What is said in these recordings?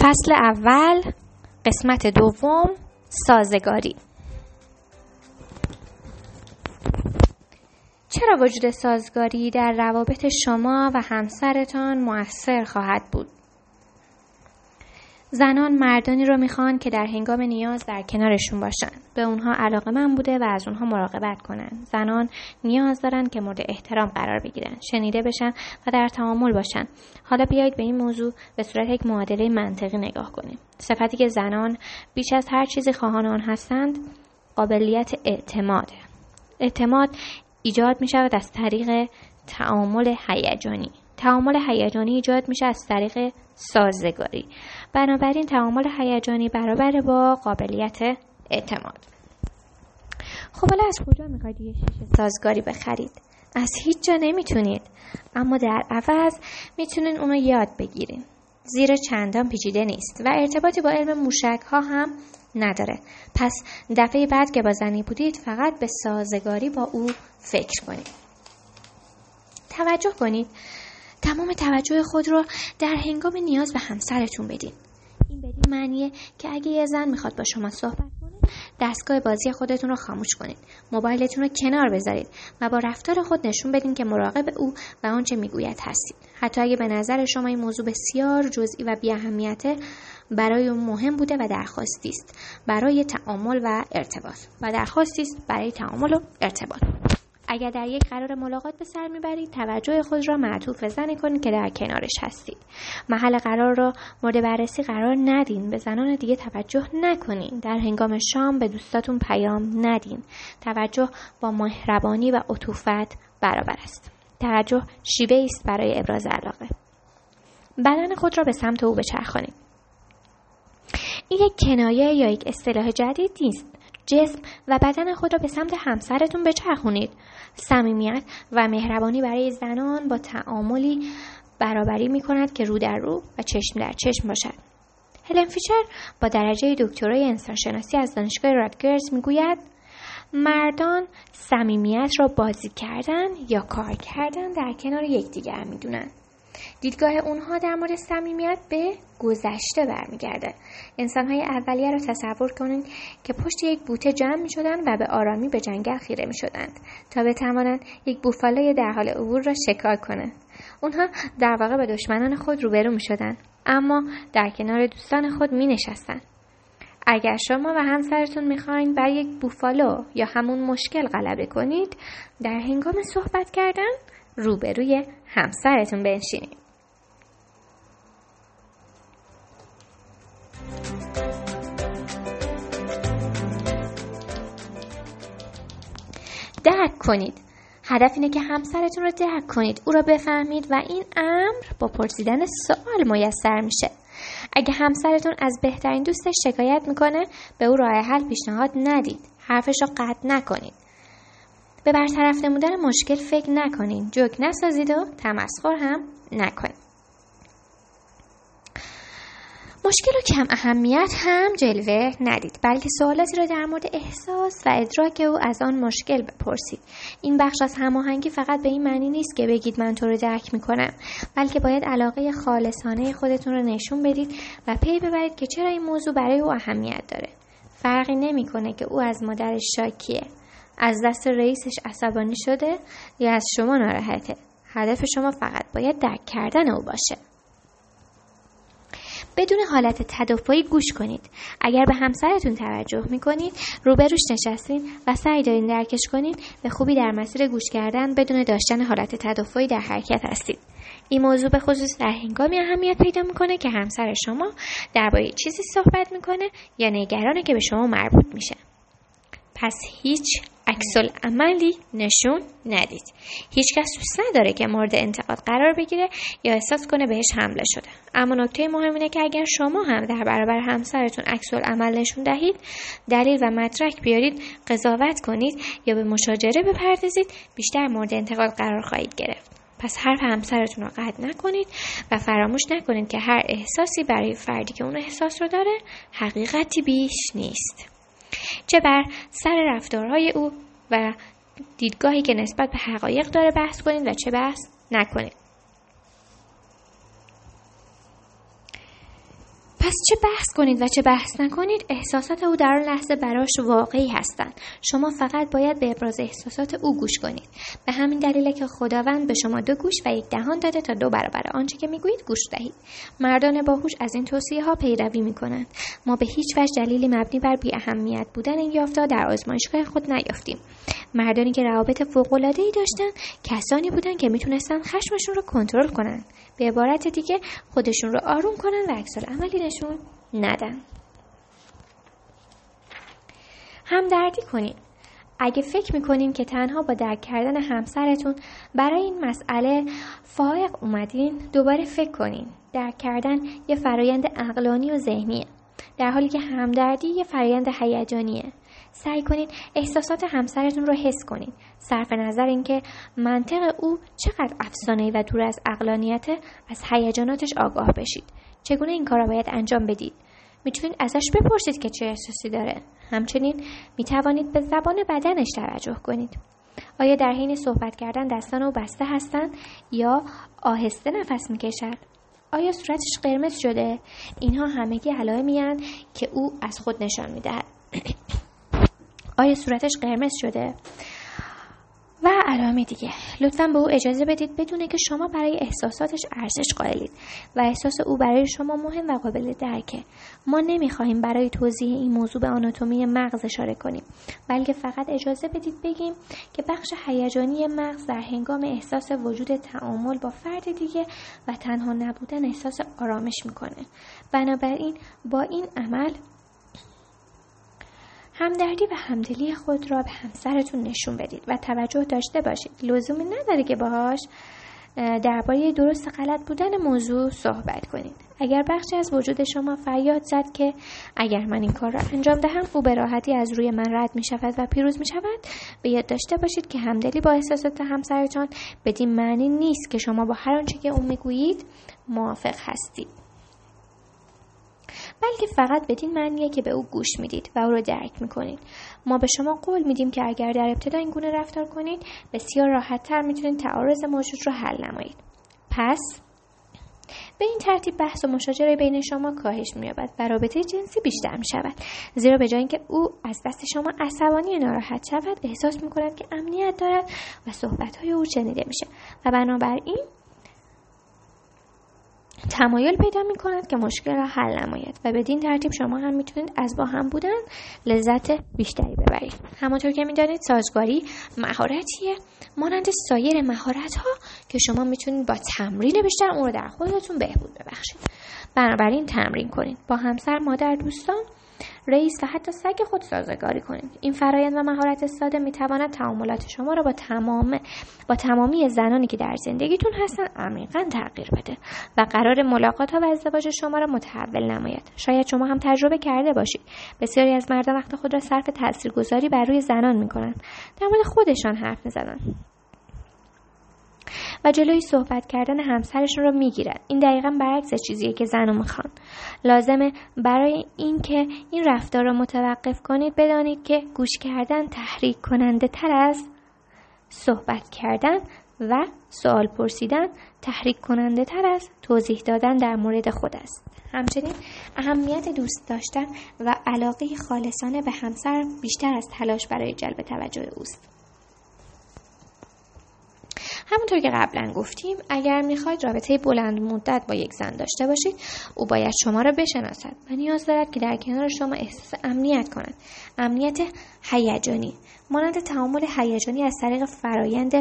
فصل اول قسمت دوم سازگاری. چرا وجود سازگاری در روابط شما و همسرتان مؤثر خواهد بود؟ زنان مردانی رو می‌خوان که در هنگام نیاز در کنارشون باشن. به اونها علاقه من بوده و از اونها مراقبت کنن. زنان نیاز دارن که مورد احترام قرار بگیرن شنیده بشن و در تعامل باشن. حالا بیایید به این موضوع به صورت یک معادله منطقی نگاه کنیم. صفتی که زنان بیش از هر چیزی خواهان آن هستند قابلیت اعتماد اعتماد ایجاد می شود از طریق تعامل هیجانی. تعامل هیجانی ایجاد میشه از طریق سازگاری. بنابراین تعامل هیجانی برابر با قابلیت اعتماد. خب حالا از کجا می‌خواید یه شیشه سازگاری بخرید؟ از هیچ جا نمی‌تونید. اما در عوض می‌تونین اونو یاد بگیرین. زیر چندان پیچیده نیست و ارتباطی با علم موشک ها هم نداره. پس دفعه بعد که با زنی بودید فقط به سازگاری با او فکر کنید. توجه کنید. تمام توجه خود را در هنگام نیاز به همسرتون بدین. این بدین معنیه که اگه یه زن می‌خواد با شما صحبت کنه دستگاه بازی خودتون رو خاموش کنید. موبایلتون رو کنار بذارید و با رفتار خود نشون بدین که مراقب او و آنچه می‌گوید هستید. حتی اگه به نظر شما این موضوع بسیار جزئی و بیاهمیته برای اون مهم بوده و درخواستی است. برای تعامل و ارتباط. و درخواستی است برای تعامل و ارتباط. اگر در یک قرار ملاقات به سر می‌برید توجه خود را معطوف به زنی کنید که در کنارش هستید. محل قرار را مورد بررسی قرار ندین. به زنان دیگه توجه نکنین. در هنگام شام به دوستاتون پیام ندین. توجه با مهربانی و عطوفت برابر است. توجه شیوه است برای ابراز علاقه. بدن خود را به سمت او بچرخانید. این یک کنایه یا یک اصطلاح جدید نیست. جسم و بدن خود را به سمت همسرتون بچرخونید. صمیمیت و مهربانی برای زنان با تعاملی برابری می کند که رو در رو و چشم در چشم باشد. هلن فیشر با درجه دکترای انسانشناسی از دانشگاه راتگرز می‌گوید مردان صمیمیت را بازی کردن یا کار کردن در کنار یکدیگر می‌دونند دیدگاه اونها در مورد صمیمیت به گذشته برمیگرده. انسانهای اولیه را تصور کنید که پشت یک بوته جمع می شدند و به آرامی به جنگل خیره می شدند تا بتوانند یک بوفالای در حال عبور را شکار کنند. اونها در واقع به دشمنان خود روبرو می شدند اما در کنار دوستان خود می نشستند اگر شما و همسرتون می‌خواین بر یک بوفالو یا همون مشکل غلبه کنید در هنگام صحبت کردن روبروی همسرتون بنشینید. درک کنید. هدف اینه که همسرتون رو درک کنید او را بفهمید و این امر با پرسیدن سوال میسر میشه. اگه همسرتون از بهترین دوستش شکایت می‌کنه به او راه حل پیشنهاد ندید. حرفش رو قطع نکنید. به برطرف نمودن مشکل فکر نکنید جوک نسازید و تمسخر هم نکنید مشکل و کم اهمیت هم جلوه ندید. بلکه سوالاتی را در مورد احساس و ادراک او از آن مشکل بپرسید. این بخش از هماهنگی فقط به این معنی نیست که بگید من تو رو درک می‌کنم. بلکه باید علاقه خالصانه خودتون رو نشون بدید و پی ببرید که چرا این موضوع برای او اهمیت داره. فرقی نمی‌کنه که او از مادرش شاکیه. از دست رئیسش عصبانی شده یا از شما ناراحته؟ هدف شما فقط باید درک کردن او باشه. بدون حالت تدافعی گوش کنید. اگر به همسرتون توجه می‌کنید روبروش نشستین و سعی دارین درکش کنید به خوبی در مسیر گوش کردن بدون داشتن حالت تدافعی در حرکت هستید. این موضوع به خصوص در هنگامی اهمیت پیدا می‌کنه که همسر شما درباره چیزی صحبت می‌کنه یا نگرانه که به شما مربوط میشه. پس هیچ عکس عملی نشون ندید. هیچکس دوست نداره که مورد انتقاد قرار بگیره یا احساس کنه بهش حمله شده. اما نکته مهم اینه که اگر شما هم در برابر همسرتون عکس عمل نشون دهید دلیل و مدرک بیارید قضاوت کنید یا به مشاجره بپردازید بیشتر مورد انتقاد قرار خواهید گرفت. پس حرف همسرتون رو قطع نکنید و فراموش نکنید که هر احساسی برای فردی که اون احساس رو داره حقیقتی بیش نیست. چه بر سر رفتارهای او و دیدگاهی که نسبت به حقایق داره بحث کنید و چه بحث نکنید. پس چه بحث کنید و چه بحث نکنید؟ احساسات او در آن لحظه براش واقعی هستند. شما فقط باید به ابراز احساسات او گوش کنید. به همین دلیل که خداوند به شما دو گوش و یک دهان داده تا دو برابر آنچه که می‌گویید گوش دهید. مردان باهوش از این توصیه ها پیروی می‌کنند. ما به هیچ وجه دلیلی مبنی بر بی اهمیت بودن این یافته در آزمایشگاه خود نیافتیم. مردانی که روابط فوق ای داشتند کسانی بودند که می‌تونستند خشمشون رو کنترل کنند به عبارت دیگه خودشون رو آروم کنن و عکس عملی نشون ندن. همدردی کنین اگه فکر می‌کنین که تنها با درک کردن همسرتون برای این مسئله فائق اومدین دوباره فکر کنین. درک کردن یه فرایند اقلانی و ذهنیه. در حالی که همدردی یه فرایند هیجانیه. سعی کنید احساسات همسرتون رو حس کنید. صرف نظر اینکه منطق او چقدر افسانه و دور از اقلانیت از هیجاناتش آگاه بشید. چگونه این کار را باید انجام بدید؟ می‌تونید ازش بپرسید که چه احساسی داره. همچنین می‌توانید به زبان بدنش توجه کنید. آیا در حین صحبت کردن دستان او بسته هستند یا آهسته نفس می‌کشد؟ آیا صورتش قرمز شده؟ اینها همگی علائمی که او از خود نشان می‌دهد. آیا صورتش قرمز شده؟ و علامه دیگه. لطفا به او اجازه بدید بدونه که شما برای احساساتش ارزش قائلید و احساس او برای شما مهم و قابل درکه. ما نمی‌خواهیم برای توضیح این موضوع به آناتومی مغز اشاره کنیم بلکه فقط اجازه بدید بگیم که بخش هیجانی مغز در هنگام احساس وجود تعامل با فرد دیگه و تنها نبودن احساس آرامش می‌کنه. بنابراین با این عمل همدردی و همدلی خود را به همسرتون نشون بدید و توجه داشته باشید. لزومی نداره که باهاش درباره درست غلط بودن موضوع صحبت کنید. اگر بخشی از وجود شما فریاد زد که اگر من این کار را انجام دهم او به راحتی از روی من رد می شود و پیروز می شود. به یاد داشته باشید که همدلی با احساسات همسرتان بدین معنی نیست که شما با هر آنچه که او می‌گویید موافق هستید. بلکه فقط بدین معنیه که به او گوش می‌دید و او را درک می‌کنید. ما به شما قول میدیم که اگر در ابتدا این گونه رفتار کنید بسیار راحت تر می‌تونید تعارض موجود رو حل نمایید. پس به این ترتیب بحث و مشاجره بین شما کاهش مییابد و رابطه جنسی بیشتر می شود زیرا به جای اینکه او از دست شما عصبانی ناراحت شود احساس می کند که امنیت دارد و صحبت های او شنیده میشه. و بنابراین تمایل پیدا می کند که مشکل را حل نماید و بدین ترتیب شما هم می‌تونید از با هم بودن لذت بیشتری ببرید. همانطور که می‌دانید سازگاری مهارتیه. مانند سایر مهارت ها که شما می‌تونید با تمرین بیشتر اون رو در خودتون بهبود ببخشید. بنابراین تمرین کنید. با همسر مادر دوستان رئیس و حتی سگ خود سازگاری کنید. این فرایند و مهارت ساده می‌تواند تعاملات شما را با تمام با تمامی زنانی که در زندگیتون هستن عمیقا تغییر بده و قرار ملاقات ها و ازدواج شما را متحول نماید. شاید شما هم تجربه کرده باشید. بسیاری از مردان وقت خود را صرف تاثیرگذاری بر روی زنان می‌کنند. در مورد خودشان حرف می‌زنند. جلوی صحبت کردن همسرشون رو می‌گیرن این دقیقا برعکس چیزیه که زنو می‌خوان. لازمه برای اینکه این رفتار رو متوقف کنید بدانید که گوش کردن تحریک کننده تر از صحبت کردن و سوال پرسیدن تحریک کننده تر از توضیح دادن در مورد خود است. همچنین اهمیت دوست داشتن و علاقه خالصانه به همسر بیشتر از تلاش برای جلب توجه اوست. همونطور که قبلا گفتیم اگر می‌خواید رابطه بلند مدت با یک زن داشته باشید او باید شما را بشناسد و نیاز دارد که در کنار شما احساس امنیت کند. امنیت هیجانی. مانند تعامل هیجانی از طریق فرایند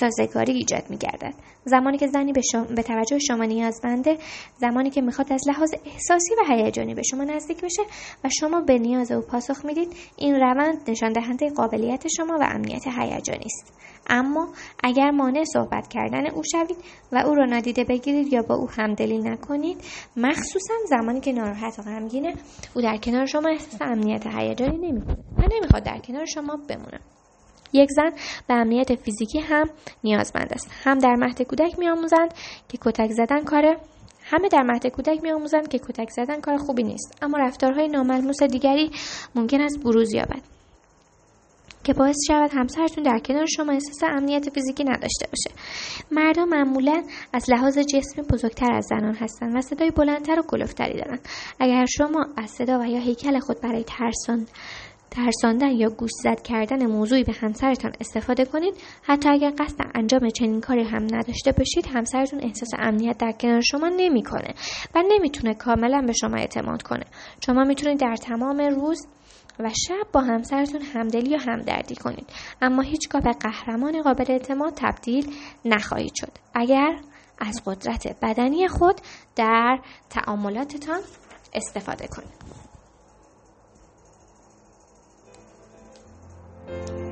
سازگاری ایجاد می گردد. زمانی که زنی به, به توجه شما نیازمنده زمانی که می‌خواد از لحاظ احساسی و هیجانی به شما نزدیک بشه و شما به نیاز او پاسخ می‌دید این روند نشان دهنده قابلیت شما و امنیت هیجانی است اما اگر مانع صحبت کردن او شوید و او را نادیده بگیرید یا با او همدلی نکنید مخصوصا زمانی که ناراحت و غمگینه او در کنار شما احساس امنیت هیجانی نمی‌کنه و نمی‌خواد در کنار شما بمونه یک زن به امنیت فیزیکی هم نیازمند است. هم در مهد کودک میآموزند که کتک زدن کار همه در مهد کودک میآموزند که کتک زدن کار خوبی نیست. اما رفتارهای ناملموس دیگری ممکن است بروز یابد که باعث شود همسرتون در کنار شما احساس امنیت فیزیکی نداشته باشه. مردم معمولا از لحاظ جسمی بزرگتر از زنان هستند و صدای بلندتر و کلوفتری دارند. اگر شما از صدا و یا هیکل خود برای ترسان ترساندن یا گوش زد کردن موضوعی به همسرتان استفاده کنید. حتی اگر قصد انجام چنین کاری هم نداشته باشید همسرتون احساس امنیت در کنار شما نمی‌کنه و نمی‌تونه کاملا به شما اعتماد کنه. شما می‌تونید در تمام روز و شب با همسرتون همدلی و همدردی کنید. اما هیچگاه به قهرمان قابل اعتماد تبدیل نخواهید شد. اگر از قدرت بدنی خود در تعاملاتتان استفاده کنید. Thank you.